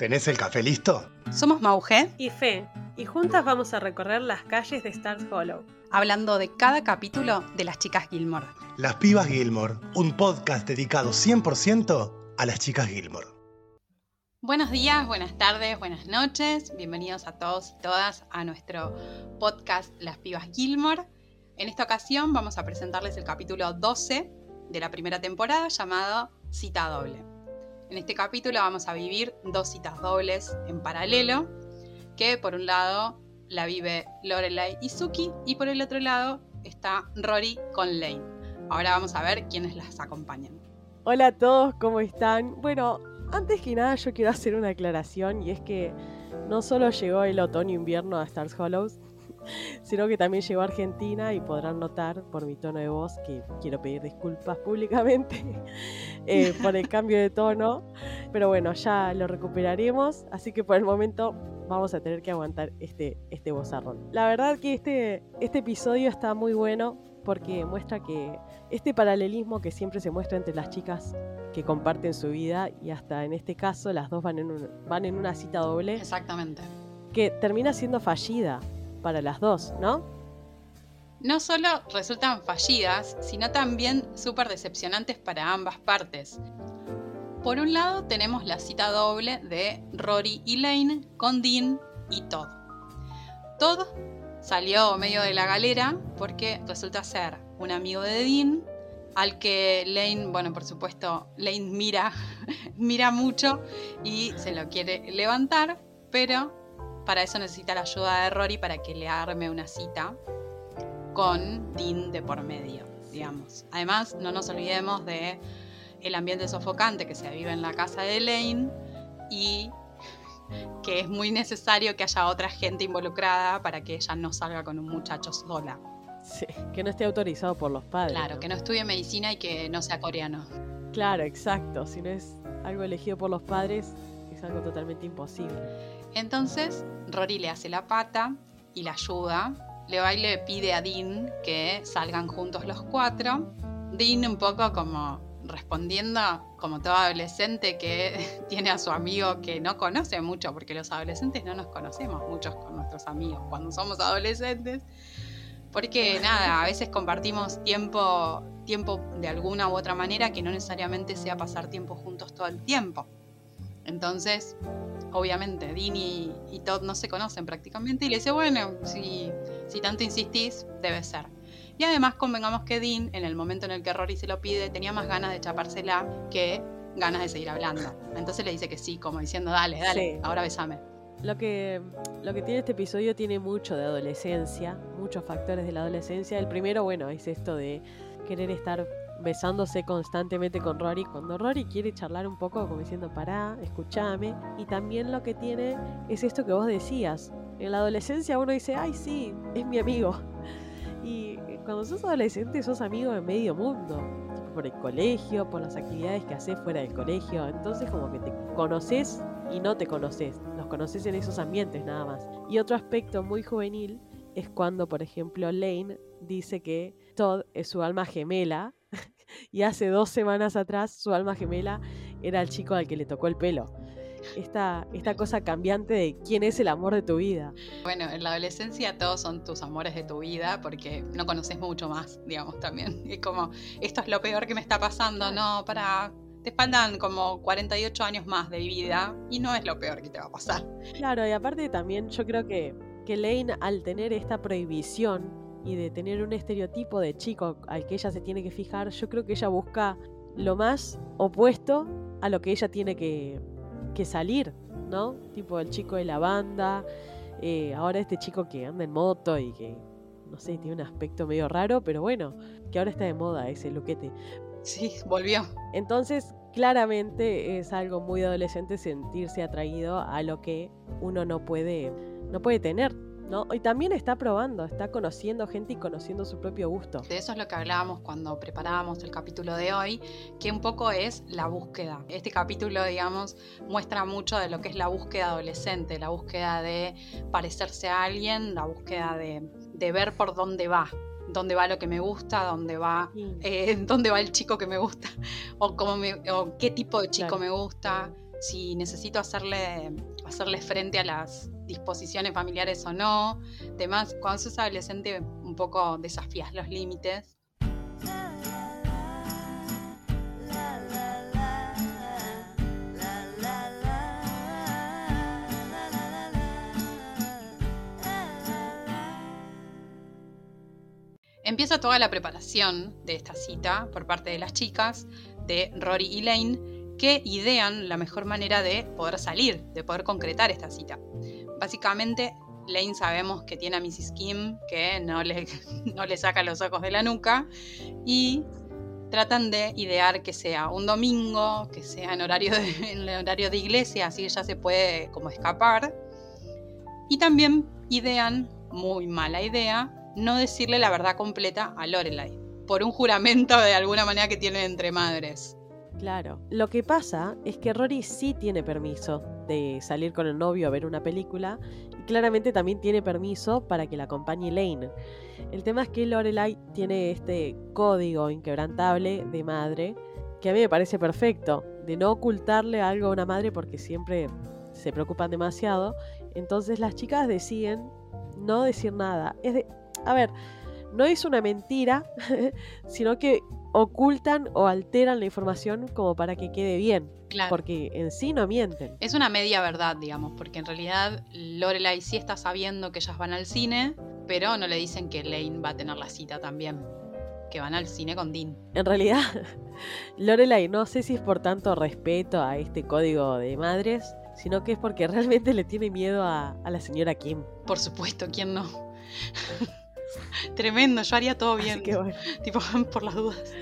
¿Tenés el café listo? Somos Mauge y Fe, y juntas vamos a recorrer las calles de Stars Hollow. Hablando de cada capítulo de las chicas Gilmore. Las Pibas Gilmore, un podcast dedicado 100% a las chicas Gilmore. Buenos días, buenas tardes, buenas noches. Bienvenidos a todos y todas a nuestro podcast Las Pibas Gilmore. En esta ocasión vamos a presentarles el capítulo 12 de la primera temporada llamado Cita Doble. En este capítulo vamos a vivir dos citas dobles en paralelo, que por un lado la vive Lorelai y Suki y por el otro lado está Rory con Lane. Ahora vamos a ver quiénes las acompañan. Hola a todos, ¿cómo están? Bueno, antes que nada yo quiero hacer una aclaración y es que no solo llegó el otoño-invierno a Stars Hollows, sino que también llegó a Argentina y podrán notar por mi tono de voz que quiero pedir disculpas públicamente eh, por el cambio de tono, pero bueno, ya lo recuperaremos, así que por el momento vamos a tener que aguantar este, este bozarrón. La verdad que este, este episodio está muy bueno porque muestra que este paralelismo que siempre se muestra entre las chicas que comparten su vida y hasta en este caso las dos van en, van en una cita doble. Exactamente. Que termina siendo fallida para las dos, ¿no? No solo resultan fallidas, sino también súper decepcionantes para ambas partes. Por un lado tenemos la cita doble de Rory y Lane con Dean y Todd. Todd salió medio de la galera porque resulta ser un amigo de Dean al que Lane, bueno, por supuesto, Lane mira, mira mucho y se lo quiere levantar, pero para eso necesita la ayuda de Rory para que le arme una cita con Dean de por medio, digamos. Además, no nos olvidemos de el ambiente sofocante que se vive en la casa de Lane y que es muy necesario que haya otra gente involucrada para que ella no salga con un muchacho sola. Sí, que no esté autorizado por los padres. Claro, que no estudie medicina y que no sea coreano. Claro, exacto. Si no es algo elegido por los padres, es algo totalmente imposible. Entonces, Rory le hace la pata y la ayuda. Le va y le pide a Dean que salgan juntos los cuatro. Dean un poco como respondiendo como todo adolescente que tiene a su amigo que no conoce mucho, porque los adolescentes no nos conocemos muchos con nuestros amigos cuando somos adolescentes, porque nada, a veces compartimos tiempo, tiempo de alguna u otra manera que no necesariamente sea pasar tiempo juntos todo el tiempo. Entonces, obviamente, Dean y, Todd no se conocen prácticamente y le dice, bueno, si, si tanto insistís, debe ser. Y además convengamos que Dean, en el momento en el que Rory se lo pide, tenía más ganas de chapársela que ganas de seguir hablando. Entonces le dice que sí, como diciendo, dale, dale, ahora besame. Lo que, lo que tiene este episodio tiene mucho de adolescencia, muchos factores de la adolescencia. El primero, bueno, es esto de querer estar besándose constantemente con Rory, cuando Rory quiere charlar un poco como diciendo, pará, escúchame. Y también lo que tiene es esto que vos decías. En la adolescencia uno dice, ay sí, es mi amigo. Y cuando sos adolescente sos amigo de medio mundo. por el colegio, por las actividades que haces fuera del colegio. Entonces como que te conoces y no te conoces. Los conoces en esos ambientes nada más. Y otro aspecto muy juvenil es cuando, por ejemplo, Lane dice que Todd es su alma gemela y hace dos semanas atrás su alma gemela era el chico al que le tocó el pelo. Esta, esta cosa cambiante de quién es el amor de tu vida. Bueno, en la adolescencia todos son tus amores de tu vida porque no conoces mucho más, digamos, también. Es como, esto es lo peor que me está pasando, no, para, te faltan como 48 años más de vida y no es lo peor que te va a pasar. Claro, y aparte también yo creo que, que Lane al tener esta prohibición y de tener un estereotipo de chico al que ella se tiene que fijar, yo creo que ella busca lo más opuesto a lo que ella tiene que, que salir, ¿no? Tipo el chico de la banda, eh, ahora este chico que anda en moto y que, no sé, tiene un aspecto medio raro, pero bueno, que ahora está de moda ese luquete. Sí, volvió. Entonces, claramente es algo muy adolescente sentirse atraído a lo que uno no puede, no puede tener, y también está probando, está conociendo gente y conociendo su propio gusto. De eso es lo que hablábamos cuando preparábamos el capítulo de hoy, que un poco es la búsqueda. Este capítulo, digamos, muestra mucho de lo que es la búsqueda adolescente, la búsqueda de parecerse a alguien, la búsqueda de, ver por dónde va, dónde va lo que me gusta, dónde va, eh, dónde va el chico que me gusta, o, cómo o qué tipo de chico me gusta. si necesito hacerle, hacerle frente a las disposiciones familiares o no. Además, cuando sos adolescente un poco desafías los límites. Empieza toda la preparación de esta cita por parte de las chicas, de Rory y Lane, que idean la mejor manera de poder salir, de poder concretar esta cita. Básicamente, Lane sabemos que tiene a Mrs. Kim, que no le, no le saca los ojos de la nuca, y tratan de idear que sea un domingo, que sea en horario de, en horario de iglesia, así ella se puede como escapar. Y también idean, muy mala idea, no decirle la verdad completa a Lorelai, por un juramento de alguna manera que tienen entre madres. Claro. Lo que pasa es que Rory sí tiene permiso de salir con el novio a ver una película y claramente también tiene permiso para que la acompañe Lane. El tema es que Lorelai tiene este código inquebrantable de madre que a mí me parece perfecto, de no ocultarle algo a una madre porque siempre se preocupan demasiado. Entonces las chicas deciden no decir nada. Es de, a ver, no es una mentira, sino que ocultan o alteran la información como para que quede bien. Claro. Porque en sí no mienten. Es una media verdad, digamos, porque en realidad Lorelai sí está sabiendo que ellas van al cine, pero no le dicen que Lane va a tener la cita también, que van al cine con Dean. En realidad, Lorelai no sé si es por tanto respeto a este código de madres, sino que es porque realmente le tiene miedo a, a la señora Kim. Por supuesto, ¿quién no? Tremendo, yo haría todo bien. Así que bueno. tipo por las dudas.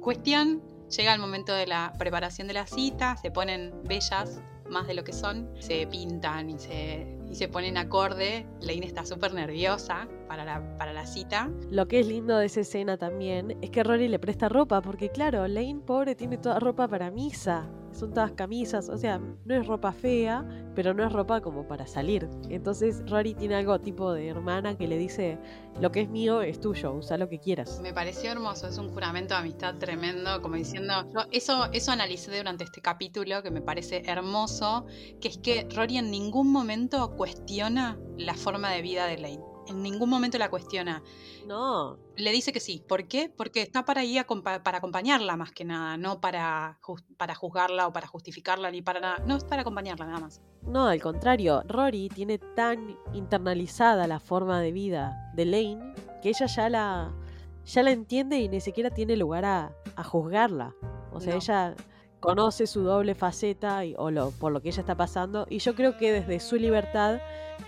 Cuestión, llega el momento de la preparación de la cita, se ponen bellas, más de lo que son, se pintan y se, y se ponen acorde. Lane está súper nerviosa para la, para la cita. Lo que es lindo de esa escena también es que Rory le presta ropa, porque claro, Lane pobre tiene toda ropa para misa. Son todas camisas, o sea, no es ropa fea, pero no es ropa como para salir. Entonces Rory tiene algo tipo de hermana que le dice, lo que es mío es tuyo, usa lo que quieras. Me pareció hermoso, es un juramento de amistad tremendo, como diciendo, yo eso, eso analicé durante este capítulo que me parece hermoso, que es que Rory en ningún momento cuestiona la forma de vida de Lane. En ningún momento la cuestiona. No, Le dice que sí. ¿Por qué? Porque está para ahí para acompañarla más que nada, no para, para juzgarla o para justificarla ni para nada. No, es para acompañarla nada más. no, al contrario, Rory tiene tan internalizada la forma de vida de Lane que ella ya la, ya la entiende y ni siquiera tiene lugar a, a juzgarla. O sea, No. ella conoce su doble faceta y, o lo, por lo que ella está pasando y yo creo que desde su libertad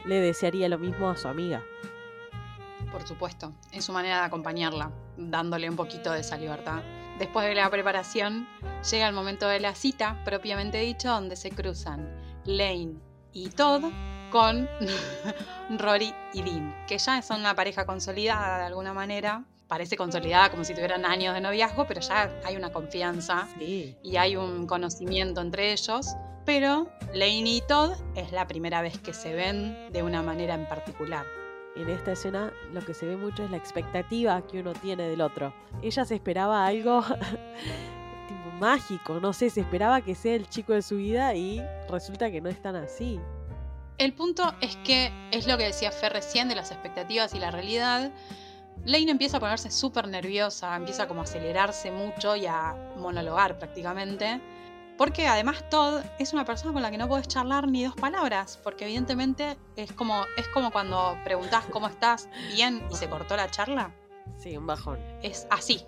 le desearía lo mismo a su amiga. Por supuesto, es su manera de acompañarla, dándole un poquito de esa libertad. Después de la preparación, llega el momento de la cita, propiamente dicho, donde se cruzan Lane y Todd con Rory y Dean, que ya son una pareja consolidada de alguna manera. Parece consolidada como si tuvieran años de noviazgo, pero ya hay una confianza Sí. y hay un conocimiento entre ellos. Pero Lane y Todd es la primera vez que se ven de una manera en particular. En esta escena lo que se ve mucho es la expectativa que uno tiene del otro. Ella se esperaba algo tipo mágico, no sé, se esperaba que sea el chico de su vida y resulta que no es tan así. El punto es que es lo que decía Fer recién de las expectativas y la realidad. Lane empieza a ponerse súper nerviosa, empieza como a acelerarse mucho y a monologar prácticamente. Porque además Todd es una persona con la que no puedes charlar ni dos palabras, porque evidentemente es como, es como cuando preguntás cómo estás bien y se cortó la charla. Sí, un bajón. Es así.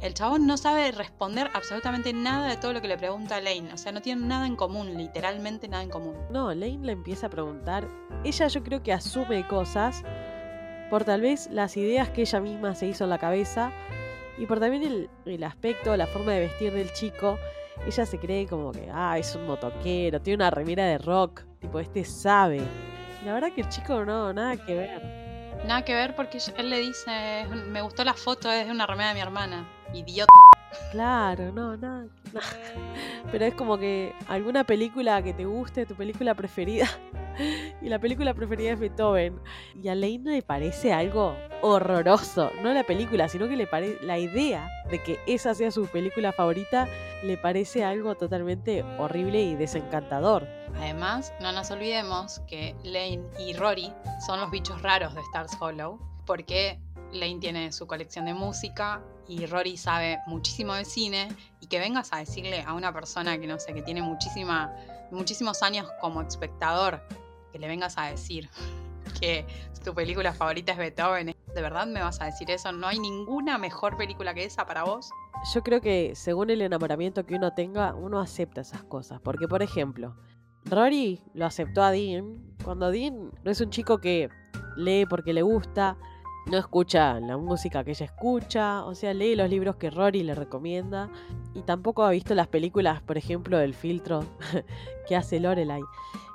El chabón no sabe responder absolutamente nada de todo lo que le pregunta Lane. O sea, no tienen nada en común, literalmente nada en común. No, Lane le empieza a preguntar. Ella yo creo que asume cosas por tal vez las ideas que ella misma se hizo en la cabeza y por también el, el aspecto, la forma de vestir del chico. Ella se cree como que, ah, es un motoquero, tiene una remera de rock, tipo, este sabe. La verdad que el chico no, nada que ver. Nada que ver porque él le dice, me gustó la foto, es de una remera de mi hermana. Idiota. Claro, no, no. Pero es como que alguna película que te guste, tu película preferida, y la película preferida es Beethoven. Y a Lane le parece algo horroroso. No la película, sino que le parece la idea de que esa sea su película favorita le parece algo totalmente horrible y desencantador. Además, no nos olvidemos que Lane y Rory son los bichos raros de Stars Hollow, porque Lane tiene su colección de música y Rory sabe muchísimo de cine y que vengas a decirle a una persona que no sé, que tiene muchísima, muchísimos años como espectador, que le vengas a decir que tu película favorita es Beethoven. ¿De verdad me vas a decir eso? ¿No hay ninguna mejor película que esa para vos? Yo creo que según el enamoramiento que uno tenga, uno acepta esas cosas. Porque, por ejemplo, Rory lo aceptó a Dean cuando Dean no es un chico que lee porque le gusta, no escucha la música que ella escucha, o sea, lee los libros que Rory le recomienda y tampoco ha visto las películas, por ejemplo, del filtro que hace Lorelai.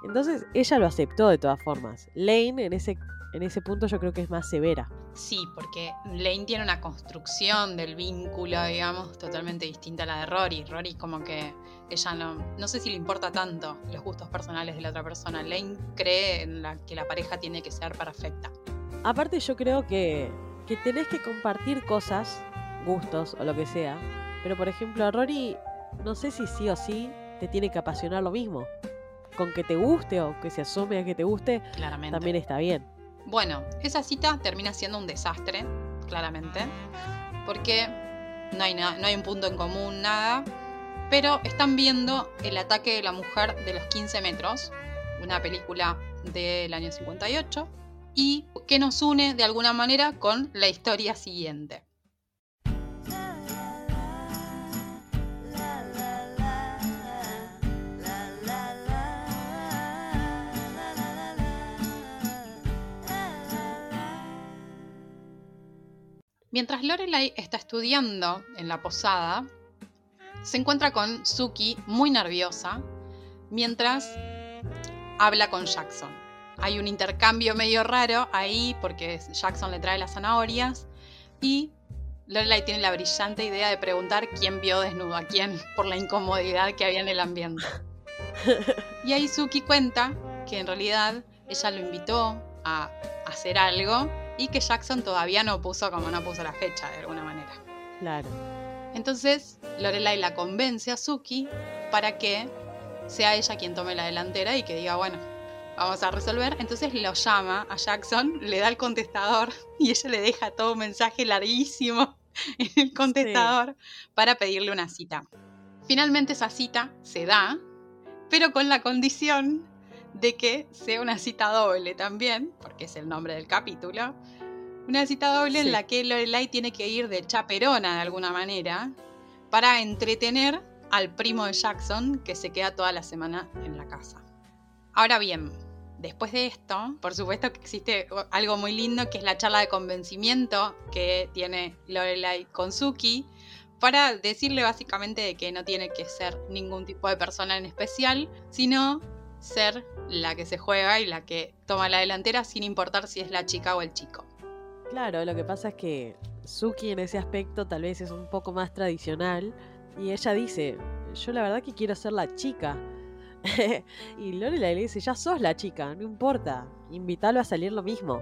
Entonces, ella lo aceptó de todas formas. Lane en ese en ese punto yo creo que es más severa. Sí, porque Lane tiene una construcción del vínculo, digamos, totalmente distinta a la de Rory. Rory como que ella no, no sé si le importa tanto los gustos personales de la otra persona. Lane cree en la, que la pareja tiene que ser perfecta. Aparte yo creo que, que tenés que compartir cosas, gustos o lo que sea. Pero por ejemplo a Rory, no sé si sí o sí te tiene que apasionar lo mismo. Con que te guste o que se asume a que te guste, Claramente. también está bien. Bueno, esa cita termina siendo un desastre, claramente, porque no hay, no hay un punto en común, nada, pero están viendo El ataque de la mujer de los 15 metros, una película del año 58, y que nos une de alguna manera con la historia siguiente. Mientras Lorelai está estudiando en la posada, se encuentra con Suki muy nerviosa mientras habla con Jackson. Hay un intercambio medio raro ahí porque Jackson le trae las zanahorias y Lorelai tiene la brillante idea de preguntar quién vio desnudo a quién por la incomodidad que había en el ambiente. Y ahí Suki cuenta que en realidad ella lo invitó a hacer algo y que Jackson todavía no puso como no puso la fecha de alguna manera. Claro. Entonces Lorelai la convence a Suki para que sea ella quien tome la delantera y que diga, bueno, vamos a resolver. Entonces lo llama a Jackson, le da el contestador y ella le deja todo un mensaje larguísimo en el contestador para pedirle una cita. Finalmente esa cita se da, pero con la condición de que sea una cita doble también, porque es el nombre del capítulo. Una cita doble Sí. en la que Lorelai tiene que ir de chaperona de alguna manera para entretener al primo de Jackson que se queda toda la semana en la casa. Ahora bien, después de esto, por supuesto que existe algo muy lindo que es la charla de convencimiento que tiene Lorelai con Suki para decirle básicamente de que no tiene que ser ningún tipo de persona en especial, sino ser la que se juega y la que toma la delantera sin importar si es la chica o el chico. Claro, lo que pasa es que Suki en ese aspecto tal vez es un poco más tradicional y ella dice, yo la verdad que quiero ser la chica. y Lorelai le dice, ya sos la chica, no importa, invítalo a salir lo mismo.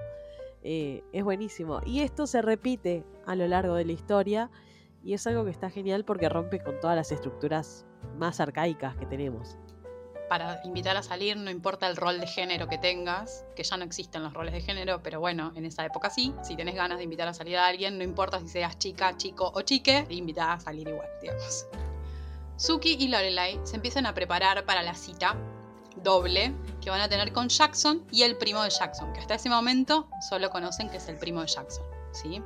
Eh, es buenísimo. Y esto se repite a lo largo de la historia y es algo que está genial porque rompe con todas las estructuras más arcaicas que tenemos. Para invitar a salir no importa el rol de género que tengas, que ya no existen los roles de género, pero bueno, en esa época sí. Si tenés ganas de invitar a salir a alguien, no importa si seas chica, chico o chique, te invita a salir igual, digamos. Suki y Lorelai se empiezan a preparar para la cita doble que van a tener con Jackson y el primo de Jackson, que hasta ese momento solo conocen que es el primo de Jackson, ¿sí?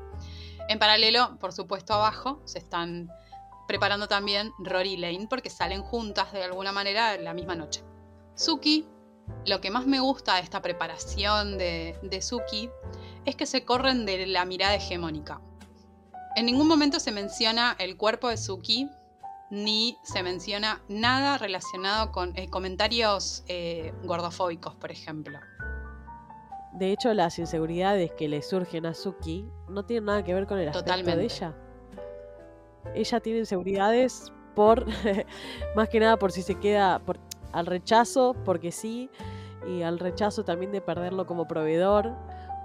En paralelo, por supuesto, abajo se están preparando también Rory y Lane porque salen juntas de alguna manera la misma noche. Suki, lo que más me gusta de esta preparación de, de Suki es que se corren de la mirada hegemónica. En ningún momento se menciona el cuerpo de Suki ni se menciona nada relacionado con eh, comentarios eh, gordofóbicos, por ejemplo. De hecho, las inseguridades que le surgen a Suki no tienen nada que ver con el aspecto Totalmente. de ella. ella tiene inseguridades por, más que nada por si se queda por, al rechazo, porque sí, y al rechazo también de perderlo como proveedor,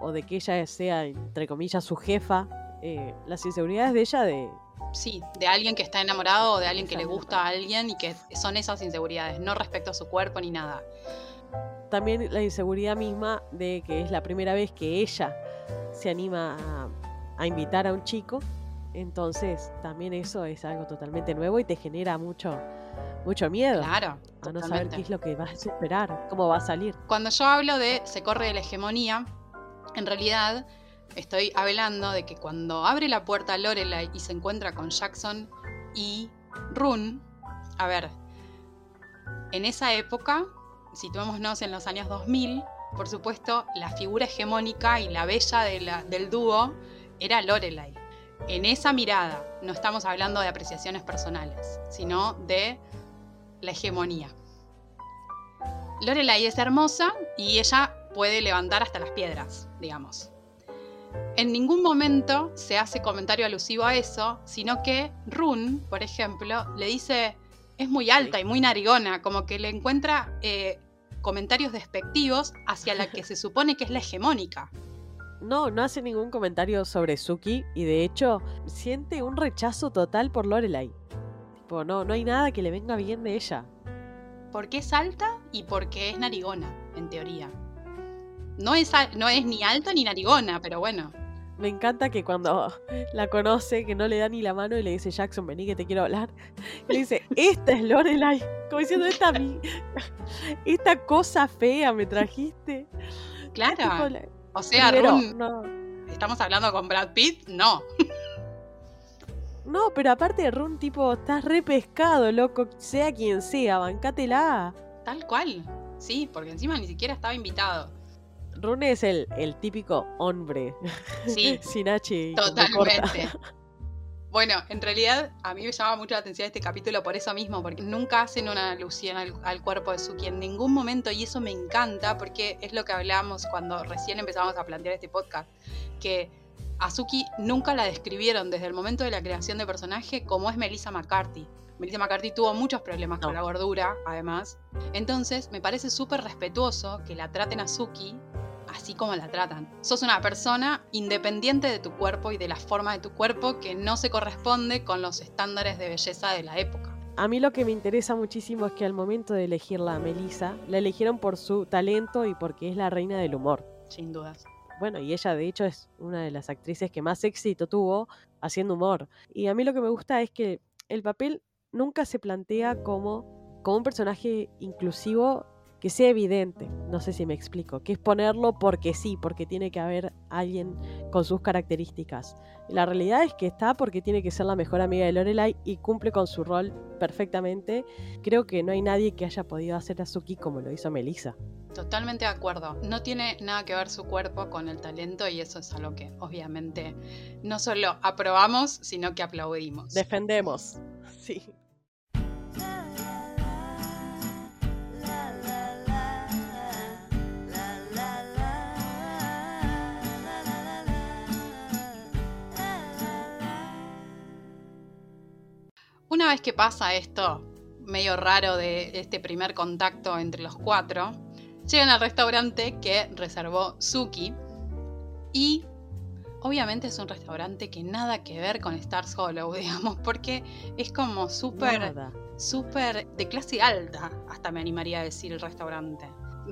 o de que ella sea, entre comillas, su jefa. Eh, las inseguridades de ella de... Sí, de alguien que está enamorado o de alguien que le gusta a alguien y que son esas inseguridades, no respecto a su cuerpo ni nada. También la inseguridad misma de que es la primera vez que ella se anima a, a invitar a un chico entonces, también eso es algo totalmente nuevo y te genera mucho, mucho miedo. Claro. A no saber qué es lo que vas a esperar, cómo va a salir. Cuando yo hablo de se corre de la hegemonía, en realidad estoy hablando de que cuando abre la puerta Lorelai y se encuentra con Jackson y Rune, a ver, en esa época, situémonos en los años 2000, por supuesto, la figura hegemónica y la bella del dúo era Lorelai en esa mirada, no estamos hablando de apreciaciones personales, sino de la hegemonía. Lorelai es hermosa y ella puede levantar hasta las piedras, digamos. En ningún momento se hace comentario alusivo a eso, sino que Run, por ejemplo, le dice, es muy alta y muy narigona, como que le encuentra eh, comentarios despectivos hacia la que se supone que es la hegemónica no, no hace ningún comentario sobre Suki y de hecho siente un rechazo total por Lorelai. Tipo, no, no hay nada que le venga bien de ella. Porque es alta y porque es narigona, en teoría. No es, no es ni alta ni narigona, pero bueno. Me encanta que cuando la conoce, que no le da ni la mano y le dice Jackson, vení que te quiero hablar. le dice, esta es Lorelai. Como diciendo, esta, esta cosa fea me trajiste. Claro. O sea, no. ¿estamos hablando con Brad Pitt? No. No, pero aparte de Run, tipo, estás re pescado, loco, sea quien sea, bancátela. Tal cual. Sí, porque encima ni siquiera estaba invitado. Run es el, el típico hombre. Sí. Sin H. Totalmente. Bueno, en realidad a mí me llama mucho la atención este capítulo por eso mismo, porque nunca hacen una alusión al, cuerpo de Suki en ningún momento y eso me encanta porque es lo que hablábamos cuando recién empezamos a plantear este podcast, que a Suki nunca la describieron desde el momento de la creación de personaje como es Melissa McCarthy. Melissa McCarthy tuvo muchos problemas con la gordura, además. Entonces, me parece súper respetuoso que la traten a Suki así como la tratan. Sos una persona independiente de tu cuerpo y de la forma de tu cuerpo que no se corresponde con los estándares de belleza de la época. A mí lo que me interesa muchísimo es que al momento de elegirla a Melissa, la eligieron por su talento y porque es la reina del humor. Sin dudas. Bueno, y ella de hecho es una de las actrices que más éxito tuvo haciendo humor. Y a mí lo que me gusta es que el papel nunca se plantea como, como un personaje inclusivo que sea evidente, no sé si me explico, que es ponerlo porque sí, porque tiene que haber alguien con sus características. La realidad es que está porque tiene que ser la mejor amiga de Lorelai y cumple con su rol perfectamente. Creo que no hay nadie que haya podido hacer a Suki como lo hizo Melissa. Totalmente de acuerdo. No tiene nada que ver su cuerpo con el talento y eso es algo que obviamente no solo aprobamos, sino que aplaudimos. Defendemos. Sí. Una vez que pasa esto medio raro de este primer contacto entre los cuatro, llegan al restaurante que reservó Suki y obviamente es un restaurante que nada que ver con Stars Hollow, digamos, porque es como súper, súper de clase alta, hasta me animaría a decir el restaurante.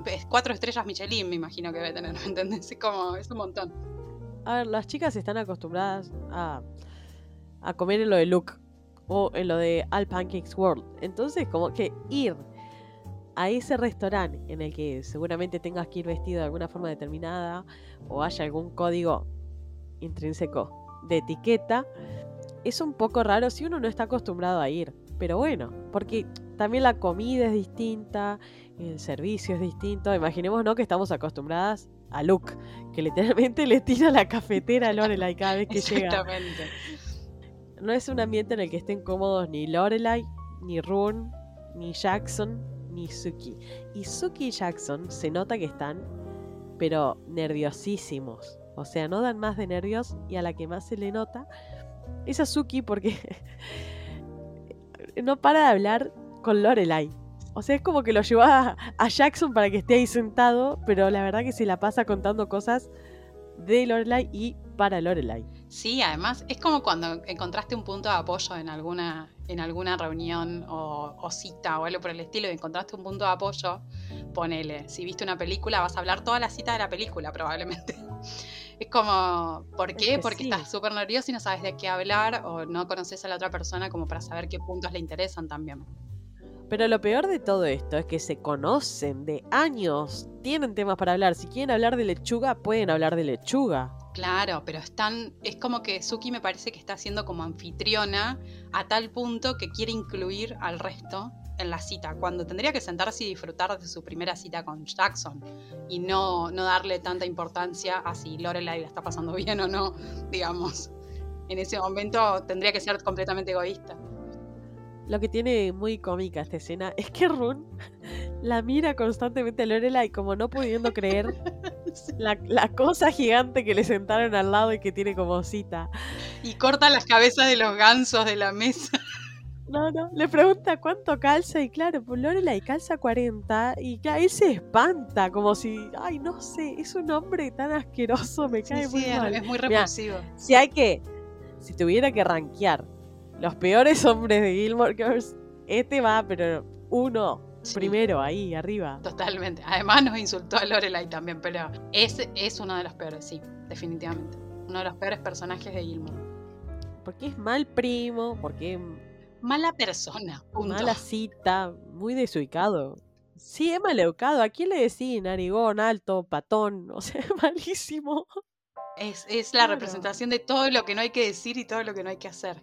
Es cuatro estrellas Michelin, me imagino que debe tener, ¿me entendés? Es como, es un montón. A ver, las chicas están acostumbradas a, a comer en lo de Luke o en lo de All Pancakes World. Entonces, como que ir a ese restaurante en el que seguramente tengas que ir vestido de alguna forma determinada o haya algún código intrínseco de etiqueta, es un poco raro si uno no está acostumbrado a ir. Pero bueno, porque también la comida es distinta, el servicio es distinto. Imaginemos ¿no? que estamos acostumbradas a Luke, que literalmente le tira la cafetera a Lorelai cada vez que llega. Exactamente no es un ambiente en el que estén cómodos ni Lorelai, ni Rune, ni Jackson, ni Suki. Y Suki y Jackson se nota que están, pero nerviosísimos. O sea, no dan más de nervios y a la que más se le nota es a Suki porque no para de hablar con Lorelai. O sea, es como que lo llevó a, a Jackson para que esté ahí sentado, pero la verdad que se la pasa contando cosas de Lorelai y para Lorelai. Sí, además es como cuando encontraste un punto de apoyo en alguna, en alguna reunión o, o cita o algo por el estilo y encontraste un punto de apoyo, ponele, si viste una película vas a hablar toda la cita de la película probablemente. Es como, ¿por Es qué? que Porque sí. estás súper nervioso y no sabes de qué hablar o no conoces a la otra persona como para saber qué puntos le interesan también. Pero lo peor de todo esto es que se conocen de años, tienen temas para hablar. Si quieren hablar de lechuga, pueden hablar de lechuga. Claro, pero están, es como que Suki me parece que está siendo como anfitriona a tal punto que quiere incluir al resto en la cita, cuando tendría que sentarse y disfrutar de su primera cita con Jackson y no, no darle tanta importancia a si Lorelai la está pasando bien o no, digamos. En ese momento tendría que ser completamente egoísta. Lo que tiene muy cómica esta escena es que Run la mira constantemente a Lorelai como no pudiendo creer la, la cosa gigante que le sentaron al lado y que tiene como cita. Y corta las cabezas de los gansos de la mesa. No, no, le pregunta cuánto calza y claro, pues Lorelai calza 40 y claro, él se espanta como si, ay, no sé, es un hombre tan asqueroso, me Sí, cae sí, muy es, mal. es muy Mirá, repulsivo. Si hay que, si tuviera que rankear los peores hombres de Gilmore Girls, este va, pero uno, Sí. primero, ahí, arriba. Totalmente. Además nos insultó a Lorelai también, pero es, es uno de los peores, sí, definitivamente. Uno de los peores personajes de Gilmore. Porque es mal primo, porque Mala persona, punto. mala cita, muy desubicado. Sí, es maleducado. ¿A quién le decís narigón, alto, patón? O sea, malísimo. Es, es la Claro. representación de todo lo que no hay que decir y todo lo que no hay que hacer.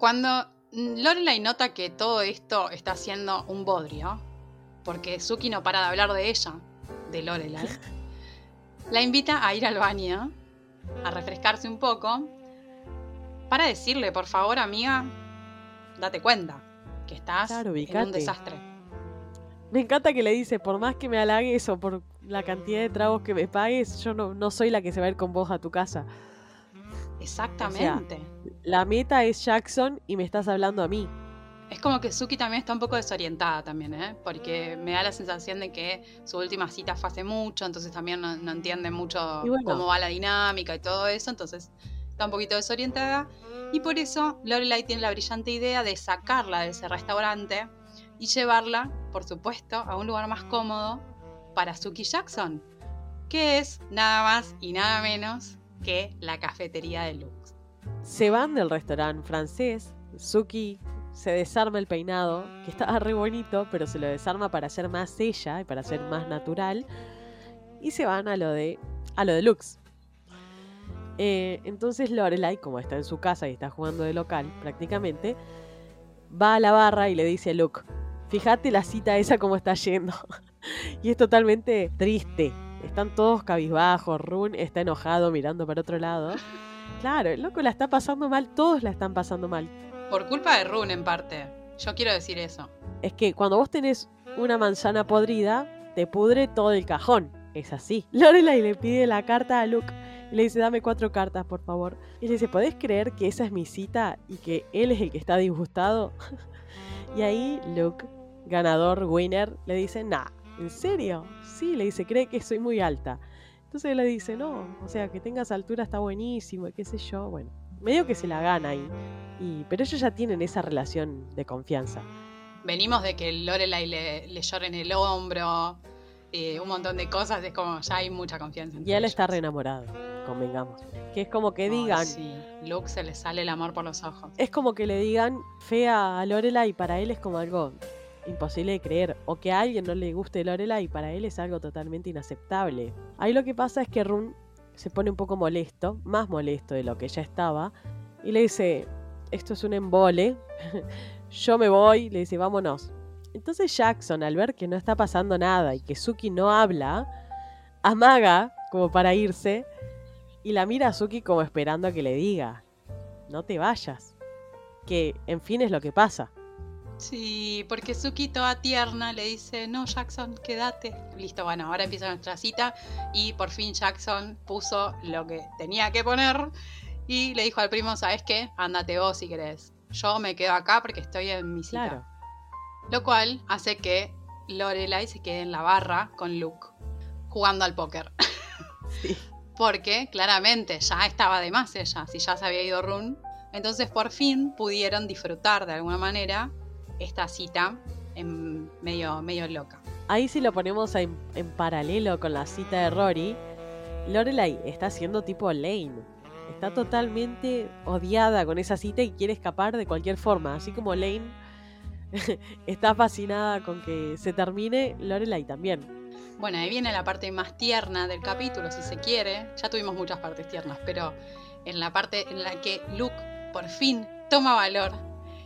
Cuando Lorelai nota que todo esto está siendo un bodrio, porque Suki no para de hablar de ella, de Lorelai, la invita a ir al baño, a refrescarse un poco, para decirle, por favor, amiga, date cuenta que estás Claro, en un desastre. Me encanta que le dice, por más que me halagues o por la cantidad de tragos que me pagues, yo no, no soy la que se va a ir con vos a tu casa. Exactamente. La meta es Jackson y me estás hablando a mí. Es como que Suki también está un poco desorientada también, ¿eh? Porque me da la sensación de que su última cita fue hace mucho, entonces también no, no entiende mucho bueno. cómo va la dinámica y todo eso, entonces está un poquito desorientada. Y por eso Lorelai tiene la brillante idea de sacarla de ese restaurante y llevarla, por supuesto, a un lugar más cómodo para Suki Jackson, que es nada más y nada menos que la cafetería de Lux. Se van del restaurante francés. Suki se desarma el peinado, que estaba re bonito, pero se lo desarma para ser más ella y para ser más natural. Y se van a lo de, a lo de Lux. Eh, entonces Lorelai, como está en su casa y está jugando de local prácticamente, va a la barra y le dice a Luke, fíjate la cita esa cómo está yendo. y es totalmente triste. Están todos cabizbajos, Run está enojado mirando para otro lado. Claro, el loco la está pasando mal, todos la están pasando mal. Por culpa de Rune, en parte. Yo quiero decir eso. Es que cuando vos tenés una manzana podrida, te pudre todo el cajón. Es así. Lorelai le pide la carta a Luke y le dice, dame cuatro cartas, por favor. Y le dice, ¿podés creer que esa es mi cita y que él es el que está disgustado? y ahí Luke, ganador, winner, le dice, nah, ¿en serio? Sí, le dice, cree que soy muy alta. Entonces le dice, no, o sea, que tengas altura está buenísimo, y qué sé yo. Bueno, medio que se la gana ahí. Y, pero ellos ya tienen esa relación de confianza. Venimos de que Lorelai le, le llore en el hombro, eh, un montón de cosas, es como ya hay mucha confianza. entre Y él está ellos. re enamorado, convengamos. Que es como que digan, sí. Luke se le sale el amor por los ojos. es como que le digan fea a Lorelai y para él es como algo imposible de creer. O que a alguien no le guste Lorelai y para él es algo totalmente inaceptable. Ahí lo que pasa es que Run se pone un poco molesto, más molesto de lo que ya estaba, y le dice, esto es un embole, yo me voy, le dice, vámonos. Entonces Jackson, al ver que no está pasando nada y que Suki no habla, amaga como para irse y la mira a Suki como esperando a que le diga, no te vayas. Que, en fin, es lo que pasa. Sí, porque Suki toda tierna le dice, no Jackson, quédate. Listo, bueno, ahora empieza nuestra cita y por fin Jackson puso lo que tenía que poner Y le dijo al primo, ¿sabes qué? Ándate vos si querés. Yo me quedo acá porque estoy en mi cita. Claro. Lo cual hace que Lorelai se quede en la barra con Luke, jugando al póker. Sí. Porque claramente ya estaba de más ella, si ya se había ido Run. Entonces por fin pudieron disfrutar de alguna manera esta cita en medio, medio loca. Ahí si lo ponemos en, en paralelo con la cita de Rory, Lorelai está siendo tipo Lane. Está totalmente odiada con esa cita y quiere escapar de cualquier forma. Así como Lane está fascinada con que se termine, Lorelai también. Bueno, ahí viene la parte más tierna del capítulo, si se quiere. Ya tuvimos muchas partes tiernas, pero en la parte en la que Luke por fin toma valor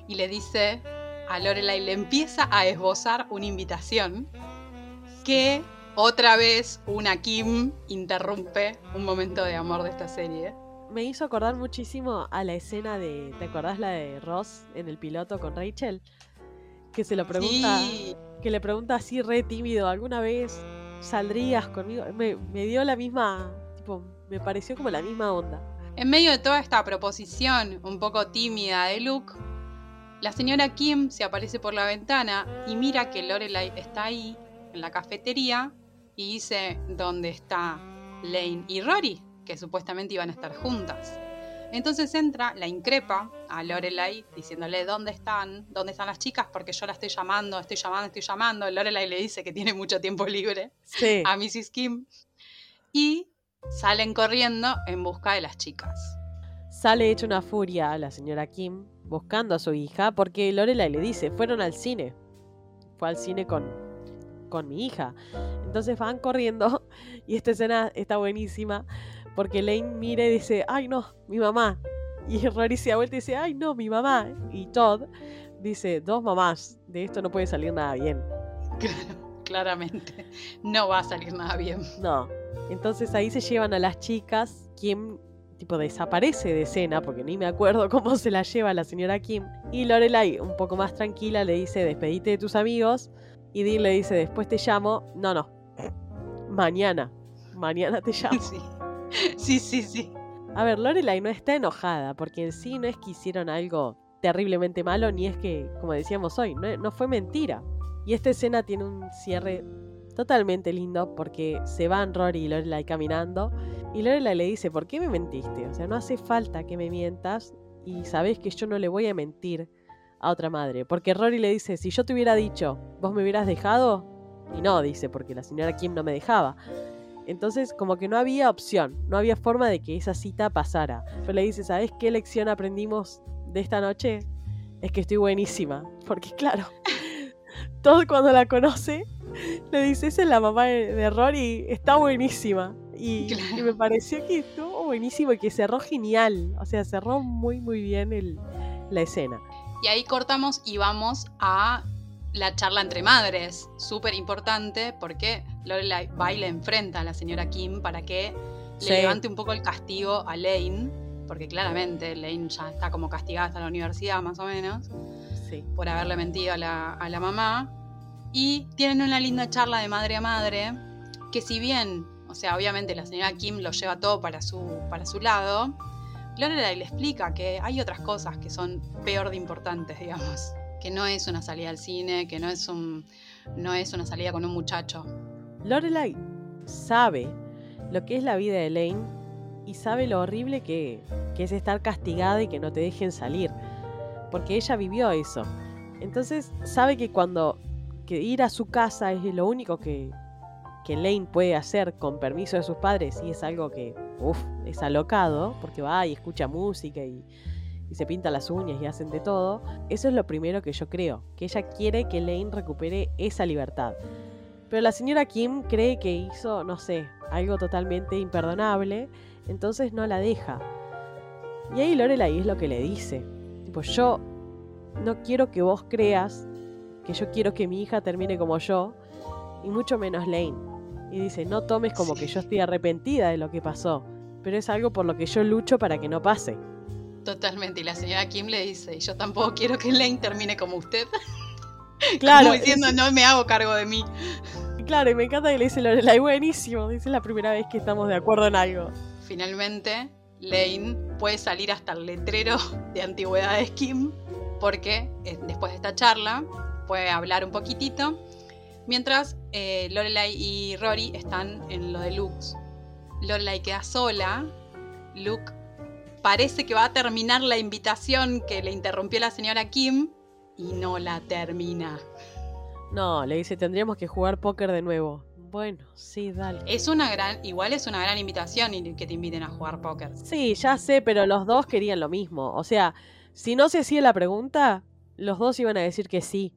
y le dice a Lorelai, le empieza a esbozar una invitación que otra vez una Kim interrumpe un momento de amor de esta serie. Me hizo acordar muchísimo a la escena de. ¿Te acordás la de Ross en el piloto con Rachel? Que se lo pregunta. Sí, Que le pregunta así re tímido, ¿alguna vez saldrías conmigo? Me, me dio la misma. Tipo, me pareció como la misma onda. En medio de toda esta proposición un poco tímida de Luke, la señora Kim se aparece por la ventana y mira que Lorelai está ahí, en la cafetería, y dice dónde está Lane y Rory, que supuestamente iban a estar juntas. Entonces entra, la increpa a Lorelai diciéndole dónde están, dónde están las chicas, porque yo la estoy llamando, estoy llamando, estoy llamando. Lorelai le dice que tiene mucho tiempo libre Sí. a Mrs. Kim y salen corriendo en busca de las chicas. Sale hecha una furia la señora Kim buscando a su hija porque Lorelai le dice, fueron al cine. Fue al cine con, con mi hija. Entonces van corriendo y esta escena está buenísima porque Lane mira y dice, ay no, mi mamá. Y Rory se da vuelta y dice, ay no, mi mamá. Y Todd dice, dos mamás, de esto no puede salir nada bien. Claro, claramente no va a salir nada bien. No. Entonces ahí se llevan a las chicas. Kim, tipo, desaparece de escena porque ni me acuerdo cómo se la lleva la señora Kim. Y Lorelai, un poco más tranquila, le dice: Despedite de tus amigos. Y Dean le dice: Después te llamo. No, no. Mañana. Mañana te llamo. Sí, sí, sí. sí. A ver, Lorelai no está enojada porque en sí no es que hicieron algo terriblemente malo, ni es que, como decíamos hoy, no, no fue mentira. Y esta escena tiene un cierre totalmente lindo porque se van Rory y Lorelai caminando y Lorelai le dice, ¿por qué me mentiste? O sea, no hace falta que me mientas y sabes que yo no le voy a mentir a otra madre. Porque Rory le dice, si yo te hubiera dicho, vos me hubieras dejado, y no, dice, porque la señora Kim no me dejaba. Entonces, como que no había opción, no había forma de que esa cita pasara. Pero le dice, ¿sabes qué lección aprendimos de esta noche? Es que estoy buenísima. Porque claro, todo cuando la conoce, le dice, esa es la mamá de, de Rory, está buenísima. Y, Claro. y me pareció que estuvo buenísimo y que cerró genial. O sea, cerró muy, muy bien el- la escena. Y ahí cortamos y vamos a la charla entre madres, súper importante porque Lorelai va y le enfrenta a la señora Kim para que Sí. le levante un poco el castigo a Lane, porque claramente Lane ya está como castigada hasta la universidad más o menos, Sí. por haberle mentido a la, a la mamá. Y tienen una linda charla de madre a madre, que si bien, o sea, obviamente la señora Kim lo lleva todo para su, para su lado, Lorelai le explica que hay otras cosas que son peor de importantes, digamos. Que no es una salida al cine, que no es, un, no es una salida con un muchacho. Lorelai sabe lo que es la vida de Lane y sabe lo horrible que, que es estar castigada y que no te dejen salir. Porque ella vivió eso. Entonces sabe que cuando que ir a su casa es lo único que, que Lane puede hacer con permiso de sus padres y es algo que, uff, es alocado, porque va y escucha música y, y se pinta las uñas y hacen de todo. Eso es lo primero que yo creo, que ella quiere que Lane recupere esa libertad. Pero la señora Kim cree que hizo, no sé, algo totalmente imperdonable, entonces no la deja. Y ahí Lorelai es lo que le dice. Tipo, yo no quiero que vos creas que yo quiero que mi hija termine como yo, y mucho menos Lane. Y dice, no tomes como que yo estoy arrepentida de lo que pasó, pero es algo por lo que yo lucho para que no pase. Totalmente. Y la señora Kim le dice, yo tampoco quiero que Lane termine como usted. Claro, Como diciendo, no me hago cargo de mí. claro, y me encanta que le dice Lorelai, buenísimo, dice es la primera vez que estamos de acuerdo en algo. Finalmente, Lane puede salir hasta el letrero de antigüedades Kim, porque eh, después de esta charla puede hablar un poquitito, mientras eh, Lorelai y Rory están en lo de Lux. Lorelai queda sola, Luke parece que va a terminar la invitación que le interrumpió la señora Kim y no la termina. No, le dice, tendríamos que jugar póker de nuevo. Bueno, sí, dale. Es una gran, igual es una gran invitación que te inviten a jugar póker. Sí, ya sé, pero los dos querían lo mismo. O sea, si no se hacía la pregunta, los dos iban a decir que sí.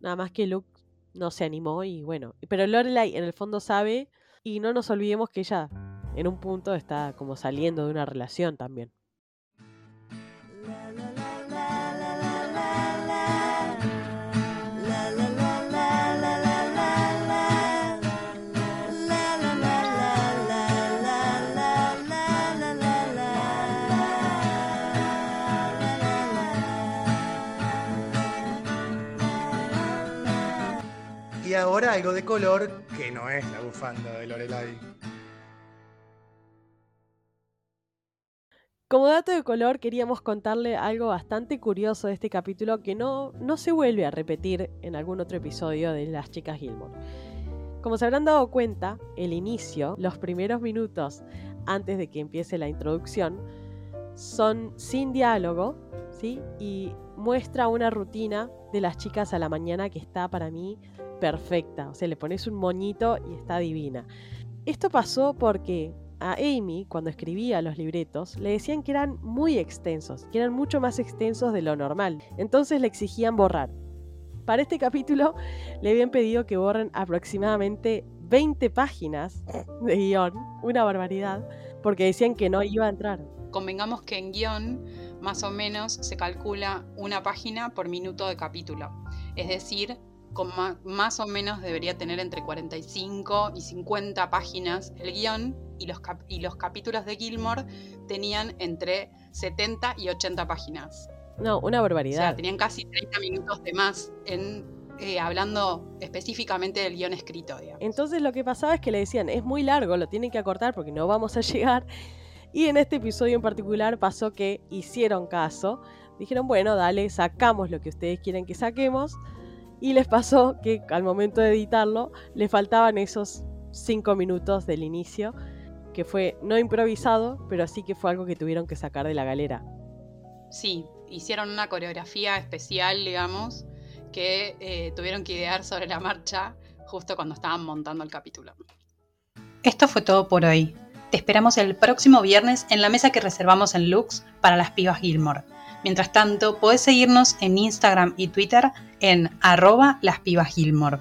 Nada más que Luke no se animó y bueno. Pero Lorelai en el fondo sabe y no nos olvidemos que ella en un punto está como saliendo de una relación también. Ahora algo de color que no es la bufanda de Lorelai. Como dato de color, queríamos contarle algo bastante curioso de este capítulo que no, no se vuelve a repetir en algún otro episodio de Las Chicas Gilmore. Como se habrán dado cuenta, el inicio, los primeros minutos antes de que empiece la introducción, son sin diálogo, ¿sí? Y muestra una rutina de las chicas a la mañana que está para mí perfecta. O sea, le pones un moñito y está divina. Esto pasó porque a Amy, cuando escribía los libretos, le decían que eran muy extensos, que eran mucho más extensos de lo normal. Entonces le exigían borrar. Para este capítulo le habían pedido que borren aproximadamente 20 páginas de guion, una barbaridad, porque decían que no iba a entrar. Convengamos que en guion más o menos se calcula una página por minuto de capítulo. Es decir, más, o menos debería tener entre 45 y 50 páginas el guion y los, y los capítulos de Gilmore tenían entre 70 y 80 páginas. No, una barbaridad. O sea, tenían casi 30 minutos de más en, eh, hablando específicamente del guion escrito. Entonces lo que pasaba es que le decían, es muy largo, lo tienen que acortar porque no vamos a llegar. Y en este episodio en particular pasó que hicieron caso. Dijeron, bueno, dale, sacamos lo que ustedes quieren que saquemos y les pasó que al momento de editarlo le faltaban esos cinco minutos del inicio, que fue no improvisado, pero sí que fue algo que tuvieron que sacar de la galera. Sí, hicieron una coreografía especial, digamos, que eh, tuvieron que idear sobre la marcha justo cuando estaban montando el capítulo. Esto fue todo por hoy. Te esperamos el próximo viernes en la mesa que reservamos en Lux para las pibas Gilmore. Mientras tanto, podés seguirnos en Instagram y Twitter en arroba las pibas Gilmore.